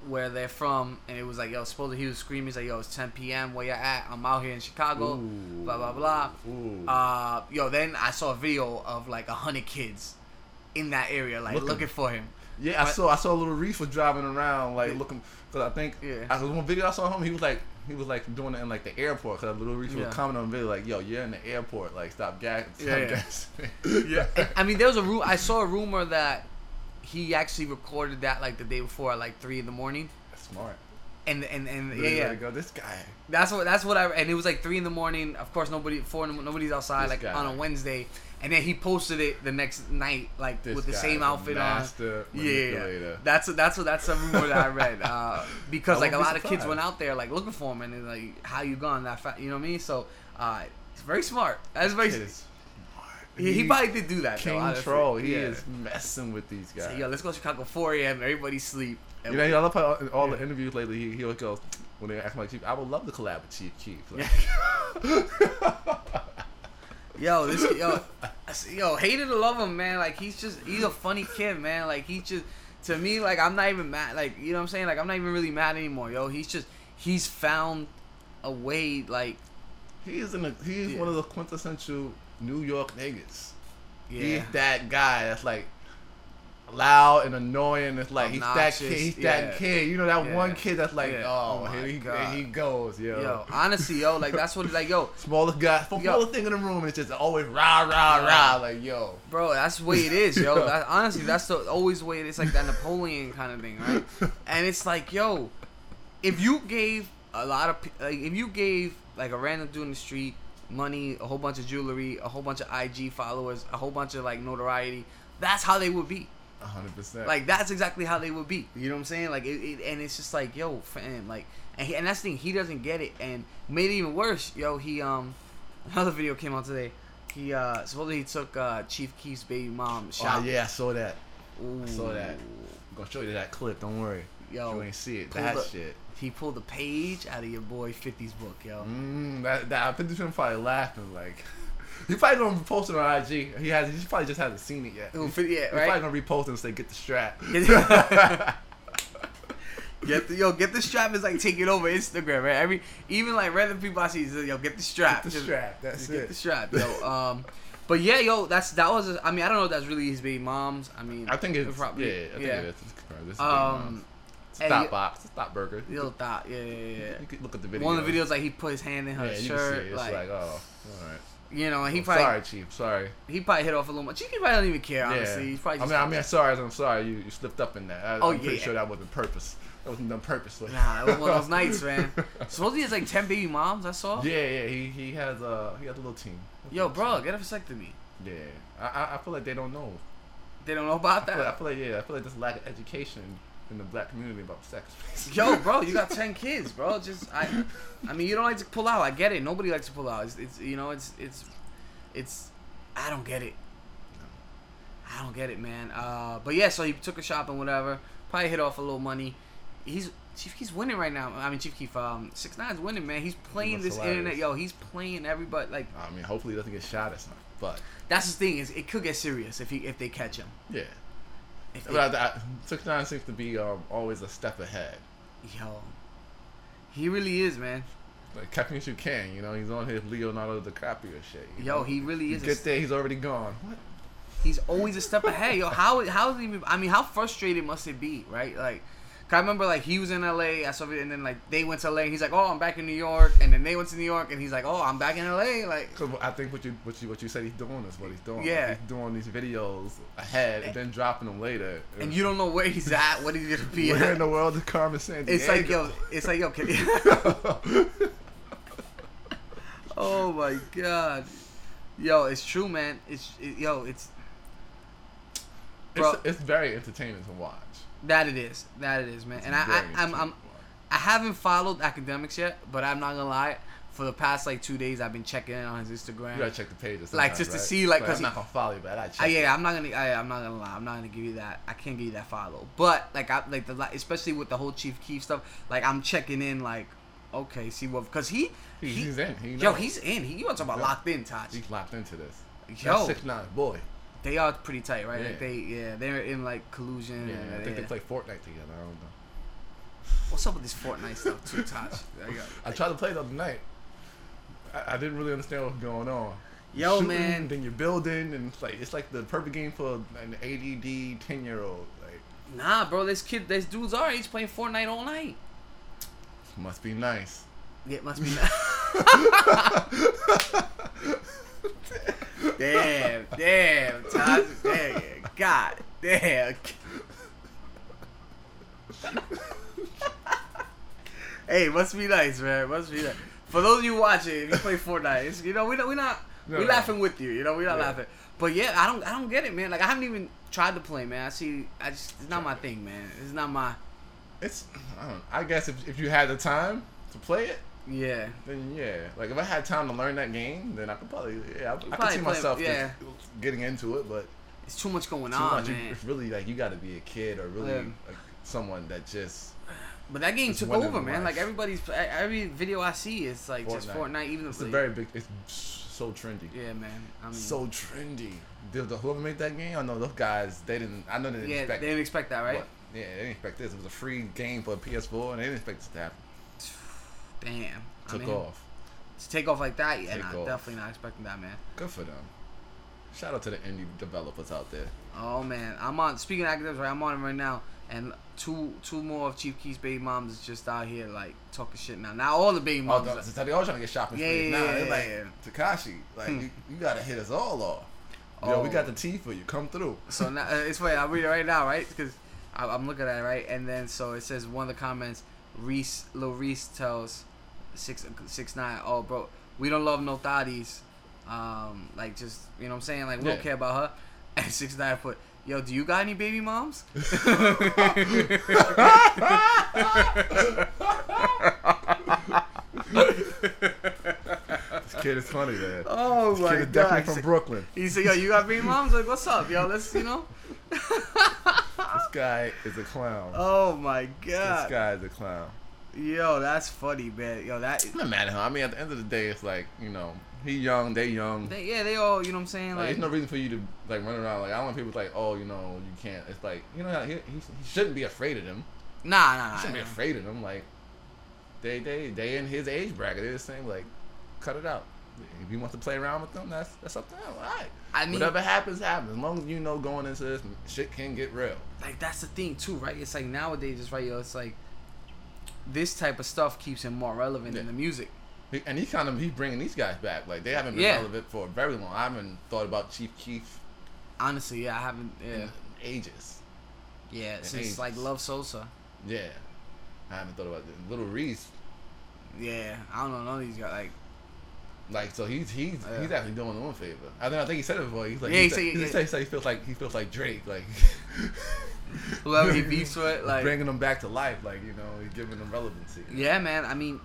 where they're from, and it was like, yo, supposedly he was screaming, he's like, yo, it's 10 p.m. Where you at? I'm out here in Chicago. Ooh. Blah blah blah. Uh, yo, then I saw a video of like a hundred kids in that area, like Looking. looking, for him. Yeah, I But- saw I saw little Reese was driving around like looking because I think Yeah. I was one video I saw him he was like he was like doing it in like the airport because little Reese Yeah. was commenting on the video like yo you're in the airport like stop gas stop Yeah, yeah. gas <laughs> Yeah, I mean, there was a ru- I saw a rumor that he actually recorded that like the day before at like three in the morning, That's smart and and and Really yeah, yeah. go this guy That's what that's what I and it was like three in the morning. Of course, nobody four nobody's outside This like guy. on a Wednesday, and then he posted it the next night like this with the same outfit on. Yeah, that's that's what that's a rumor that I read uh, <laughs> because I like a lot of kids went out there like looking for him and they're like how you gone that fast you know what I mean so uh, it's very smart that's very Kid is smart. he, he probably did do that though, king honestly. troll he Yeah. is messing with these guys So, yo let's go to Chicago 4 a.m. everybody sleep you know, I love how in all the interviews lately he, he always goes when they ask like Chief I would love to collab with Chief Keef like, <laughs> Yo, this yo, yo, hated to love him, man. Like he's just he's a funny kid, man. Like he just to me, like I'm not even mad. Like you know what I'm saying? Like I'm not even really mad anymore, yo. He's just he's found a way, like he is in a, he's Yeah. one of the quintessential New York niggas yeah, He's that guy that's like loud and annoying. It's like he's that kid. He's yeah. that kid. You know that Yeah. one kid that's like, Yeah. oh, Oh here, he, here he goes, yo. yo. Honestly, yo, like that's what like yo, <laughs> Smallest guy, smallest thing in the room, and it's just always rah rah rah. Like yo, bro. That's the way it is, yo. Yo. <laughs> That, honestly, that's the always the way it is. Like that Napoleon kind of thing, right? <laughs> And it's like, yo, if you gave a lot of like if you gave like a random dude in the street money, a whole bunch of jewelry, a whole bunch of IG followers, a whole bunch of like notoriety. That's how they would be. Hundred percent. Like that's exactly how they would be. You know what I'm saying? Like it, it and it's just like yo, fam, like and he, and that's the thing. He doesn't get it, and made it even worse. Yo, he um, <laughs> another video came out today. He uh supposedly he took uh Chief Keef's baby mom oh yeah, I saw that. Ooh. I saw that. I'm gonna show you that clip. Don't worry. Yo, you ain't see it. That the- shit. He pulled a page out of your boy 50's book, yo. Mm, that that I think this one probably laughing like. <laughs> He probably gonna repost it on IG. He has. He probably just hasn't seen it yet. Ooh, He's fi- probably gonna repost it and say, "Get the strap." <laughs> Get the yo, get the strap is like taking over Instagram, right? Every even like random people I see, is, yo, get the strap. Get the strap. That's just it. Get the strap, yo. Um, but yeah, yo, that's that was. I mean, I don't know if that's really his baby mom's. I mean, I think it's probably yeah. I think yeah. it is. It's Um, stop box. Stop burger. Little thought, yeah, yeah, yeah. you could look at the video. One of the videos, like he put his hand in her yeah, shirt, can see it. It's like, like, oh, all right. You know, he probably sorry, chief. Sorry. he probably hit off a little much. He probably don't even care, honestly. Yeah. He's probably I just mean, I mean, sorry. I'm sorry. You, you slipped up in that. I, Oh, I'm pretty yeah. sure that wasn't purpose. That wasn't done purposely. Nah, it was one of those nights, <laughs> man. Supposedly it's like ten baby moms. I saw. Yeah, yeah. He he has uh he has a little team. Yo, bro, get a vasectomy. Yeah. I I, I feel like they don't know. They don't know about I feel, like, I feel like yeah. I feel like there's lack of education in the black community about sex. Yo, <laughs> bro, you got ten kids, bro. Just I, I mean, you don't like to pull out. I get it. Nobody likes to pull out. It's, it's you know, it's it's, it's. I don't get it. I don't get it, man. Uh, but yeah, so he took a shop and whatever. Probably hit off a little money. He's Chief Keef's winning right now. I mean, Chief Keef, um, six nine's winning, man. He's playing That's this internet, yo. He's playing everybody. Like I mean, hopefully he doesn't get shot or something. But that's the thing is, it could get serious if he if they catch him. yeah. But I, I, Six Nine seems to be um, always a step ahead. yo, he really is, man. Like catch me you can, you know. He's on his Leonardo DiCaprio shit. Yo, know? he really is. a get there, he's already gone. What? he's always a step ahead. Yo, how how is he? I mean, how frustrated must it be, right? Like, I remember like he was in L.A. I saw it, and then like they went to L.A. He's like, oh, I'm back in New York, and then they went to New York, and he's like, oh, I'm back in L.A. Like, Cause I think what you what you what you said he's doing is what he's doing. Yeah. he's doing these videos ahead and then dropping them later. and you don't know where he's at, what he's gonna be Where in the world is Carmen San It's like yo, it's like yo, can, <laughs> <laughs> oh my god, yo, it's true, man. It's it, yo, it's bro. it's, it's very entertaining to watch. That it is, that it is, man. And I, I I'm I'm. I haven't followed academics yet, but I'm not gonna lie. For the past like two days, I've been checking in on his Instagram. You gotta check the pages. Like, just to right? like cause I'm he- not gonna follow you, but I check. I, it. yeah, I'm not gonna. I, I'm not gonna lie. I'm not gonna give you that. I can't give you that follow. But like, I like the especially with the whole Chief Keef stuff. Like, I'm checking in. Like, okay, see what? Because he, He- he- he's in. He yo, he's in. He, you want to talk about locked in, Taj? He's locked into this. Yo, six nine boy. They are pretty tight, right? Yeah. Like they, yeah, they're in like collusion. Yeah, and, I think yeah. they play Fortnite together. I don't know. What's up with this Fortnite stuff, too, Taj? <laughs> I got- I tried to play the other night. I, I didn't really understand what was going on. Yo, Shooting, man. Then you're building, and it's like it's like the perfect game for an ADD ten year old. Like, Nah, bro, this kid, this dude's our age playing Fortnite all night. must be nice. Yeah, it must be. <laughs> <laughs> damn, damn, damn, God, damn. hey, must be nice, man. Must be nice. For those of you watching, if you play Fortnite, it's, you know we don't, we not No, we no. laughing with you. You know we're not Yeah. laughing. But yeah, I don't I don't get it, man. Like I haven't even tried to play, man. I see, I just it's not my thing, man. It's not my It's I, don't, I guess if if you had the time to play it, yeah. then yeah. Like if I had time to learn that game, then I could probably yeah. I, I could see myself yeah. getting into it, but It's too much going too on, much. Man. It's really like you got to be a kid or really Yeah. like, someone that just But that game took over, man. life. Like everybody's every video I see is like just Fortnite. Fortnite. Even it's a very big. It's so trendy. yeah, man. I mean, So trendy. The, the whoever made that game, I know those guys. They didn't. I know they didn't yeah, expect. they didn't expect that, right? what- yeah, they didn't expect this. It was a free game for PS4, and they didn't expect this to happen. Damn, I Took mean, off. To take off like that, yeah, nah, definitely not expecting that, man. Good for them. Shout out to the indie developers out there. Oh man, I'm on. Speaking of academics, right? I'm on it right now, and two two more of Chief Keef's baby moms is just out here like talking shit now. Now all the baby moms. Oh, moms. so they all trying to get shopping Yeah, yeah, Nah, yeah, like yeah. Tekashi, like Hmm. you, you gotta hit us all off. Yo, we Oh. got the tea for you. Come through. So now uh, it's funny. I'll read it right now, right? Because I'm looking at it right, and then so it says one of the comments. Reese, Lil Reese tells six six nine. Oh, bro, we don't love no thotties. Um, like just you know what I'm saying. Like we Yeah. don't care about her. <laughs> And six nine put, yo, do you got any baby moms? <laughs> This kid is funny, man. oh This my kid is definitely god. from Brooklyn. He said, yo, you got baby moms? Like, what's up, yo? Let's you know. This guy is a clown. <laughs> Oh my god. this guy is a clown. Yo, that's funny, man. Yo, that. I'm not mad at him. I mean, at the end of the day, it's like you know, he young, they young. They, yeah, they all, you know what I'm saying? Like, Like, there's no reason for you to like run around like I don't want people to like, oh, you know, you can't. It's like you know, he, he, he shouldn't be afraid of them. nah, nah, He nah. shouldn't be afraid of them. Like they they they in his age bracket. They're the same. Like cut it out. If you want to play around with them, that's that's up to him. All right. I mean, Whatever happens, happens. As long as you know going into this, shit can get real. like that's the thing too, right? It's like nowadays, it's right, yo. It's like this type of stuff keeps him more relevant in the music. He, and he kind of he's bringing these guys back. Like they haven't been Yeah. relevant for very long. I haven't thought about Chief Keef Honestly, yeah, I haven't. Yeah, in ages. yeah, in since ages. like Love Sosa. Yeah, I haven't thought about it. Lil Reese. Yeah, I don't know. None of these guys like. Like so, he's he's Yeah. he's actually doing them a favor. I think I think he said it before. He's like Yeah, he, he said, said- he, yeah. said, he said he feels like he feels like Drake, like <laughs> <laughs> Whoever he beefs with, like bringing them back to life, like you know, he's giving them relevancy. Yeah, man. I mean,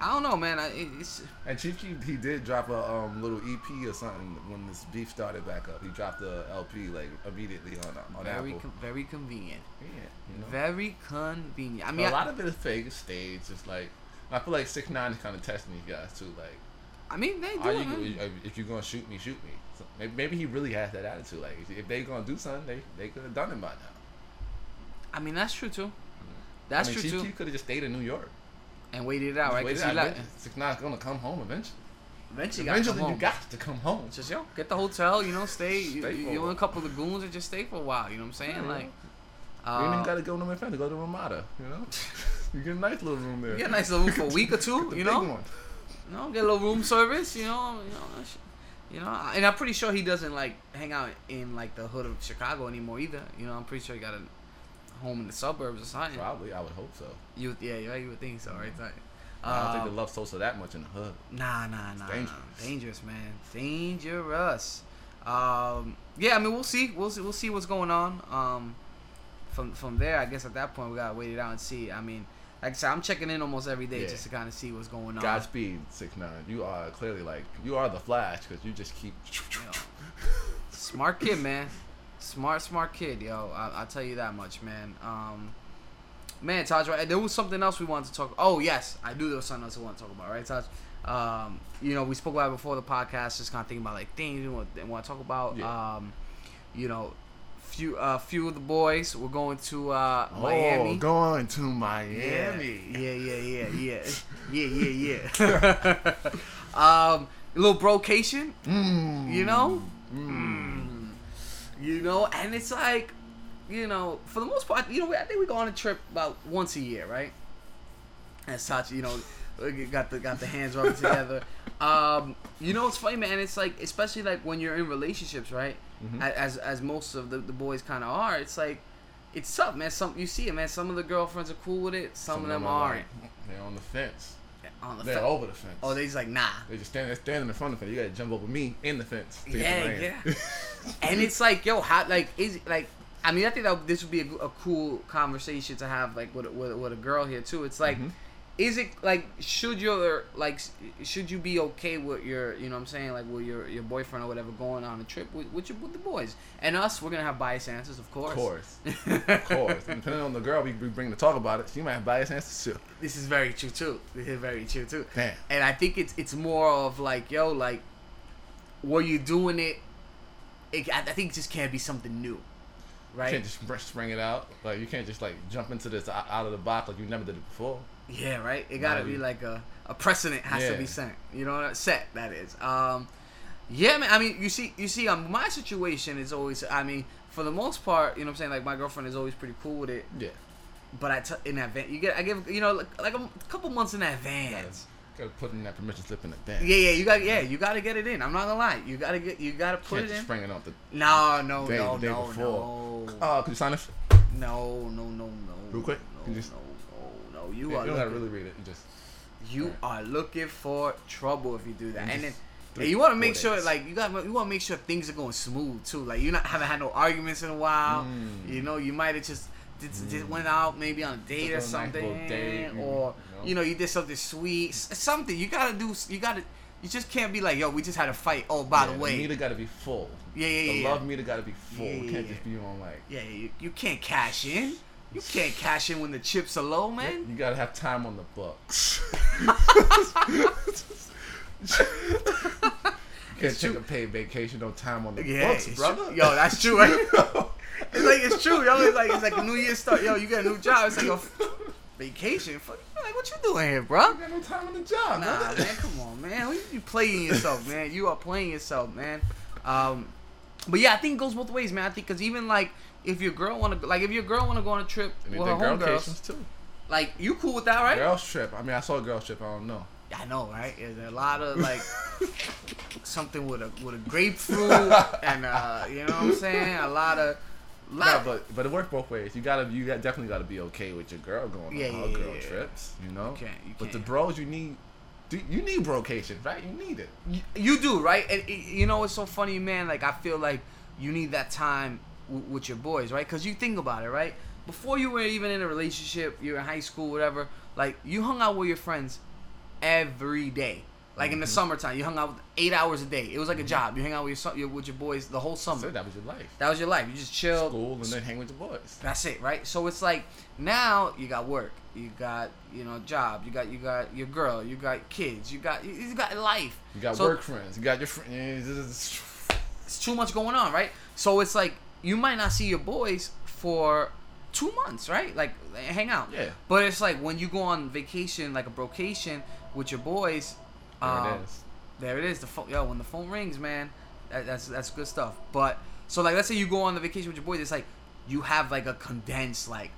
I don't know, man. I, it's And Chief Keef, he did drop a um, little EP or something when this beef started back up. He dropped the LP like immediately on uh, on very Apple. con- very convenient. yeah, you know. Very convenient. I mean, a I, lot of it is fake, it's staged. It's like I feel like Six Nine is kind of testing these guys too. Like, I mean, they do. you if you're gonna shoot me, shoot me. So maybe, maybe he really has that attitude. Like, if- if they gonna do something, they they could have done it by now. I mean, that's true too. That's I mean, true Chief too. Keef could have just stayed in New York. And waited it out, right? Because. Six Nine's gonna come home eventually. Eventually, got Eventually, you home. got to come home. Just yo, get the hotel, you know, stay. You, <laughs> Stay you, you while. a couple of goons and just stay for a while. You know what I'm saying? Yeah. Like, you uh, even gotta go to my friend to go to Ramada. You know, <laughs> <laughs> you get a nice little room there. you get a nice little room for a week or two. You know. You know, get a little room service. You know, you know, you know. And I'm pretty sure he doesn't like hang out in like the hood of Chicago anymore either. You know, I'm pretty sure he got a home in the suburbs or something. Probably, I would hope so. You, yeah, yeah, you would think so, right? Like, I don't think um, they love Sosa that much in the hood. Nah, nah, nah. dangerous. Dangerous. dangerous, man. Dangerous. Um, yeah, I mean, we'll see. We'll see. We'll see what's going on. Um, from from there, I guess at that point we gotta wait it out and see. I mean, like I said, I'm checking in almost every day Yeah. just to kind of see what's going on. Godspeed, six nine. You are clearly like you are the Flash because you just keep. Know, smart kid, man. Smart, smart kid, yo. I, I'll tell you that much, man. Um, man, Taj, right? There was something else we wanted to talk. Oh yes, I knew there was something else we want to talk about, right, Taj? Um, you know, we spoke about it before the podcast, just kind of thinking about like things we want, want to talk about. Yeah. Um, you know, few uh, few of the boys We're going to uh, Miami. Oh, going to Yeah, Miami. yeah, yeah, yeah, yeah, yeah, <laughs> yeah, yeah. <laughs> um, a little brocation, Mm. you know. Mm. You know, and it's like, you know, for the most part, you know, I think we go on a trip about once a year, right? And such, you know, got the got the hands rubbing together. <laughs> Um, you know, it's funny, man. It's like, especially like when you're in relationships, right? Mhm. As as most of the, the boys kind of are. It's like, it's tough, man. Some you see it, man. Some of the girlfriends are cool with it. Some, of them, are aren't. like, <laughs> they're on the fence. on the They're fe- over the fence. Oh, they just like nah. They just stand, they're standing in front of the fence. You gotta jump over me in the fence. Yeah, yeah. <laughs> and it's like, yo, how like is it like? I mean, I think that this would be a, a cool conversation to have like with, a- with, a- with a girl here too. It's like, Mhm. Is it like should your like should you be okay with your you know what I'm saying like with your your boyfriend or whatever going on a trip with with, your, with the boys and us we're gonna have biased answers of course. Of course. <laughs> of course. And depending on the girl we, we bring to talk about it, she might have biased answers too. this is very true too. This is very true too. Damn. And I think it's it's more of like yo like, were you doing it? it I I think it just can't be something new, right You can't just spring it out. Like you can't just like jump into this out of the box like you never did it before. Yeah, right. It gotta Nah, be like a, a precedent has to be set. You know, set that is. Um, yeah, man. I mean, you see, you see, um, my situation is always. I mean, for the most part, you know, what I'm saying like my girlfriend is always pretty cool with it. Yeah. But I t- in advance, you get, I give, you know, like, like a couple months in advance. Gotta put in that permission slip in advance. Yeah, yeah, you got, yeah, you gotta get it in. I'm not gonna lie, you gotta get, you gotta put Can't it just in. spring it off the No, no, day, no, the day no, before. no, Oh, could you sign this? no, no, no, no. Real quick, no, you just- no, You You, are don't gotta looking- really read it. You just you Right. are looking for trouble if you do that. And And then three, you want to make sure, days. like you got, you want to make sure things are going smooth too. Like you not haven't had no arguments in a while. Mm. You know, you might have just. Just, just went out maybe on a date Took or something, date, mm, or you know. you know you did something sweet, something you gotta do. You gotta, you just can't be like, yo, we just had a fight. Oh, by Yeah, the way, meter gotta be full. yeah, yeah, The yeah, yeah. love meter gotta be full. Yeah, yeah, can't yeah. just be on like. Yeah, you, you can't cash in. You can't cash in when the chips are low, man. You gotta have time on the books. <laughs> you can't take a paid vacation, no time on the Yeah, books, brother. true. Yo, that's true. Right? <laughs> it's like it's true, yo. It's like it's like a New Year start. Yo, you got a new job. It's like yo, vacation. Fuck, like what you doing here, bro? You got no time on the job, Nah, brother. man, come on, man. You, you playing yourself, man. You are playing yourself, man. Um, but yeah, I think it goes both ways, man. I think because even like if your girl want to, like if your girl want to go on a trip I mean, with her girl homegirls, too. like you cool with that, right? Girls trip. I mean, I saw a girls trip. I don't know. I know, right? There's a lot of like <laughs> something with a with a grapefruit and uh, you know what I'm saying? A lot of lot Yeah, but but it works both ways. You gotta you got, definitely gotta be okay with your girl going Yeah, on yeah, her yeah, girl yeah. trips. You know. You can't- you but the can't. bros, you need. You need brocation, right? You need it. you, you do, right? And you know what's so funny, man? Like I feel like you need that time w- with your boys, right? Because you think about it, right? Before you were even in a relationship, you're in high school, whatever. Like you hung out with your friends every day. Like in the Mm-hmm. summertime, you hung out eight hours a day. It was like a job. You hang out with your with your boys the whole summer. So that was your life. That was your life. You just chilled. School and then hang with your boys. That's it, right? So it's like now you got work, you got you know job, you got you got your girl, you got kids, you got you, you got life. You got So- work friends. You got your friends. It's too much going on, right? So it's like you might not see your boys for two months, right? Like hang out. Yeah. But it's like when you go on vacation, like a brocation with your boys. There um, it is. There it is. The phone, yo, when the phone rings, man, that, that's that's good stuff. But so like, let's say you go on the vacation with your boys, it's like you have like a condensed like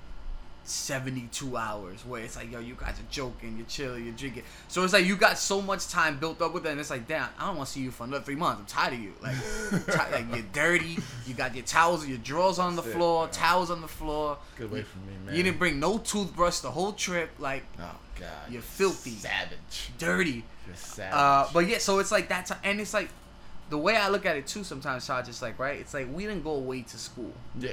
seventy-two hours where it's like, yo, you guys are joking, you're chilling, you're drinking. So it's like you got so much time built up with it, and it's like, damn, I don't want to see you for another three months. I'm tired of you. Like, <laughs> ti- like you're dirty. You got your towels, your drawers on the That's floor, towels on the floor. Get away from me, man. You didn't bring no toothbrush the whole trip. Like, Oh God. You're filthy. Savage. dirty. You're savage. Uh, but yeah, so it's like that time, and it's like the way I look at it too. Sometimes, Todd, just like right, it's like we didn't go away to school, yeah.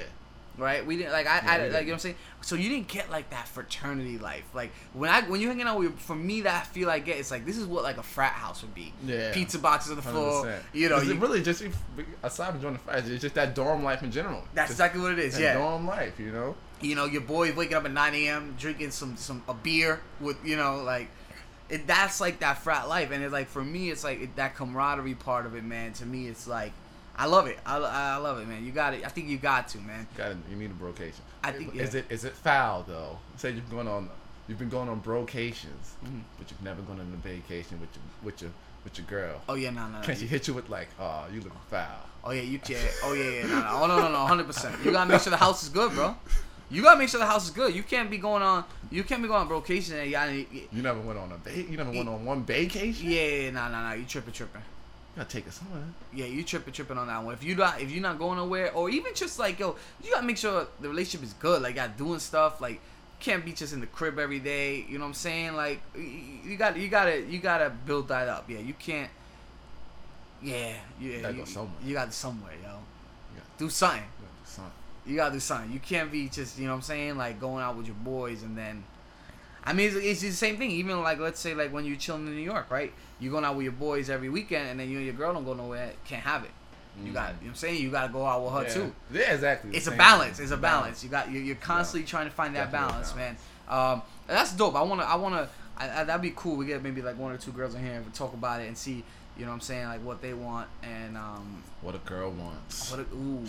Right? We didn't like I, Yeah, I like you know what I'm saying. So you didn't get like that fraternity life. Like when I when you're hanging out with your, for me, that I feel I get. It's like this is what like a frat house would be. Yeah. Pizza boxes on the floor. 100%. You know, you, really just aside from joining the fight, it's just that dorm life in general. that's Just exactly what it is. Yeah. dorm life, you know. you know, your boy waking up at 9 a.m. drinking some some a beer with you know like it, that's like that frat life, and it's like for me, it's like it, that camaraderie part of it, man. To me, it's like I love it. I, I love it, man. You got it. I think you got to, man. Got to you need a brocation. I think, is yeah. it is it foul though? Say you've gone on, you've been going on brocations, Mhm. but you've never gone on a vacation with your with your with your girl. Oh yeah, no, no. no. Can she hit you with like, oh, you look foul? Oh yeah, you can't. Oh yeah, yeah, no, no. Oh no, no, no, hundred percent. You gotta make sure the house is good, bro. You gotta make sure the house is good. You can't be going on. You can't be going on vacation and y'all. Yeah, You never went on a You never went on one vacation. yeah, yeah, no, no, no. You tripping, tripping. You gotta take it somewhere. Yeah, you tripping, tripping on that one. If you not, if you're not going nowhere, or even just like yo, you gotta make sure the relationship is good. Like, got doing stuff. Like, can't be just in the crib every day. You know what I'm saying? Like, you got, you gotta, you gotta build that up. Yeah, you can't. Yeah, yeah. Gotta you, go somewhere. You gotta somewhere, yo. Yeah. Do something. You gotta do something. You gotta do something. You can't be just, you know what I'm saying, like going out with your boys and then. I mean, it's, it's the same thing. Even like, let's say, like when you're chilling in New York, right? You're going out with your boys every weekend, and then you and your girl don't go nowhere. Can't have it. You got, you know what I'm saying? You gotta go out with her yeah. too. Yeah, exactly. It's a balance. thing. It's a balance. You got, you're, you're constantly trying to find that a balance, man. Um, that's dope. I wanna, I wanna, I, I, that'd be cool. We get maybe like one or two girls in here and we talk about it and see, you know what I'm saying, like what they want and um, What a girl wants. what? A, ooh.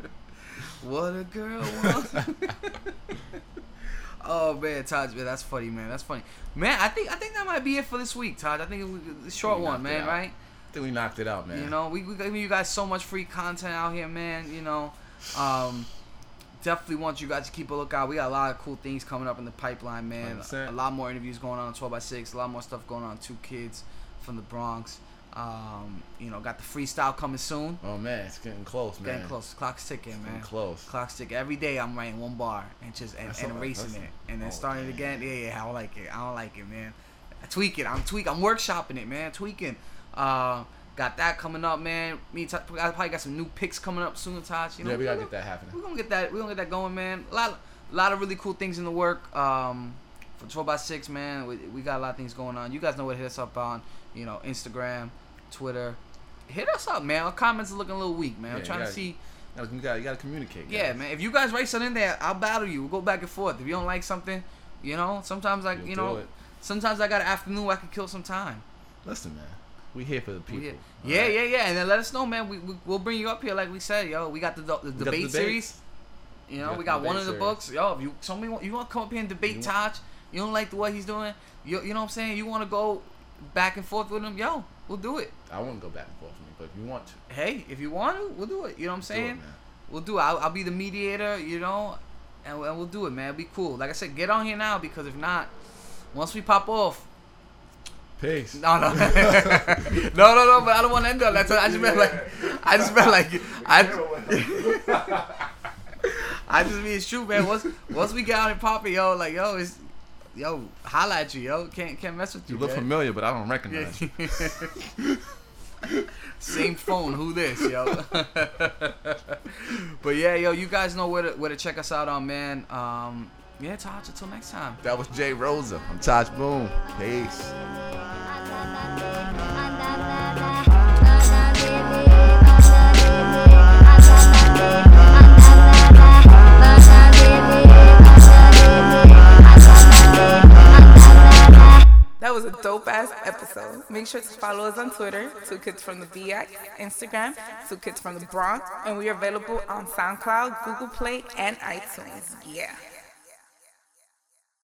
<laughs> <laughs> <laughs> what a girl wants. <laughs> oh man, Todd, man, that's funny, man. That's funny, man. I think I think that might be it for this week, Todd. I think it was a short one, man. Right? I think we knocked it out, man. You know, we we giving you guys so much free content out here, man. You know, um, definitely want you guys to keep a lookout. We got a lot of cool things coming up in the pipeline, man. 100%. A lot more interviews going on on 12 by 6 A lot more stuff going on. Two kids from the Bronx. Um, you know, got the freestyle coming soon. Oh man, it's getting close, man. Getting close. Clock's ticking, It's man. getting close. Clock's ticking. Every day I'm writing one bar and just and, and erasing it, and then oh, starting it damn. again. Yeah, yeah. I don't like it. I don't like it, man. I tweak it. I'm tweak. I'm workshopping it, man. Tweaking. Uh, got that coming up, man. Me, Todd- I probably got some new picks coming up soon, Todd. You know, yeah, we gotta get that happening. we're gonna get that. We're gonna get that going, man. A lot, a lot of really cool things in the work. Um, for 12 by 6 man, we, we got a lot of things going on. You guys know what to hit us up on. You know, Instagram, Twitter. Hit us up, man. Our comments are looking a little weak, man. I'm trying you to gotta- see. You gotta, you gotta, gotta communicate. Yeah, guys. man. If you guys write something in there, I'll battle you. We'll go back and forth. If you don't like something, you know, sometimes I, You'll you know, sometimes I got an afternoon where I can kill some time. Listen, man. We here for the people. yeah, alright? yeah, yeah. And then let us know, man. We, we we'll bring you up here, like we said, yo. We got the, the, We the debate series. You know, got we got one of the series. books. Yo, if you somebody want, you want to come up here and debate You Taj, you don't like the what he's doing. You you know what I'm saying? You want to go back and forth with him? Yo, we'll do it. I wouldn't go back and forth with me, but if you want to, Hey, if you want to, we'll do it. You know what I'm do saying? it, man. We'll do it. I'll, I'll be the mediator. You know, and, and we'll do it, man. It'll be cool. Like I said, get on here now because if not, once we pop off. Peace. No, no, <laughs> no, no, no. But I don't want to end on that. So I just meant like, I just meant like, <laughs> I. <laughs> I just mean it's true, man. Once once we get out and pop it, yo, like yo, it's yo, holla at you, yo. Can't can't mess with you. You look man. familiar, but I don't recognize you. <laughs> Same phone. Who this, yo? <laughs> but yeah, yo, you guys know where to where to check us out on, man. Um, yeah, Taj. Until next time. That was Jay Rosa. I'm Taj Boom. Peace. That was a dope ass episode. Make sure to follow us on Twitter, Two Kids from the BX, Instagram, Two Kids from the Bronx, and we are available on SoundCloud, Google Play, and iTunes. Yeah.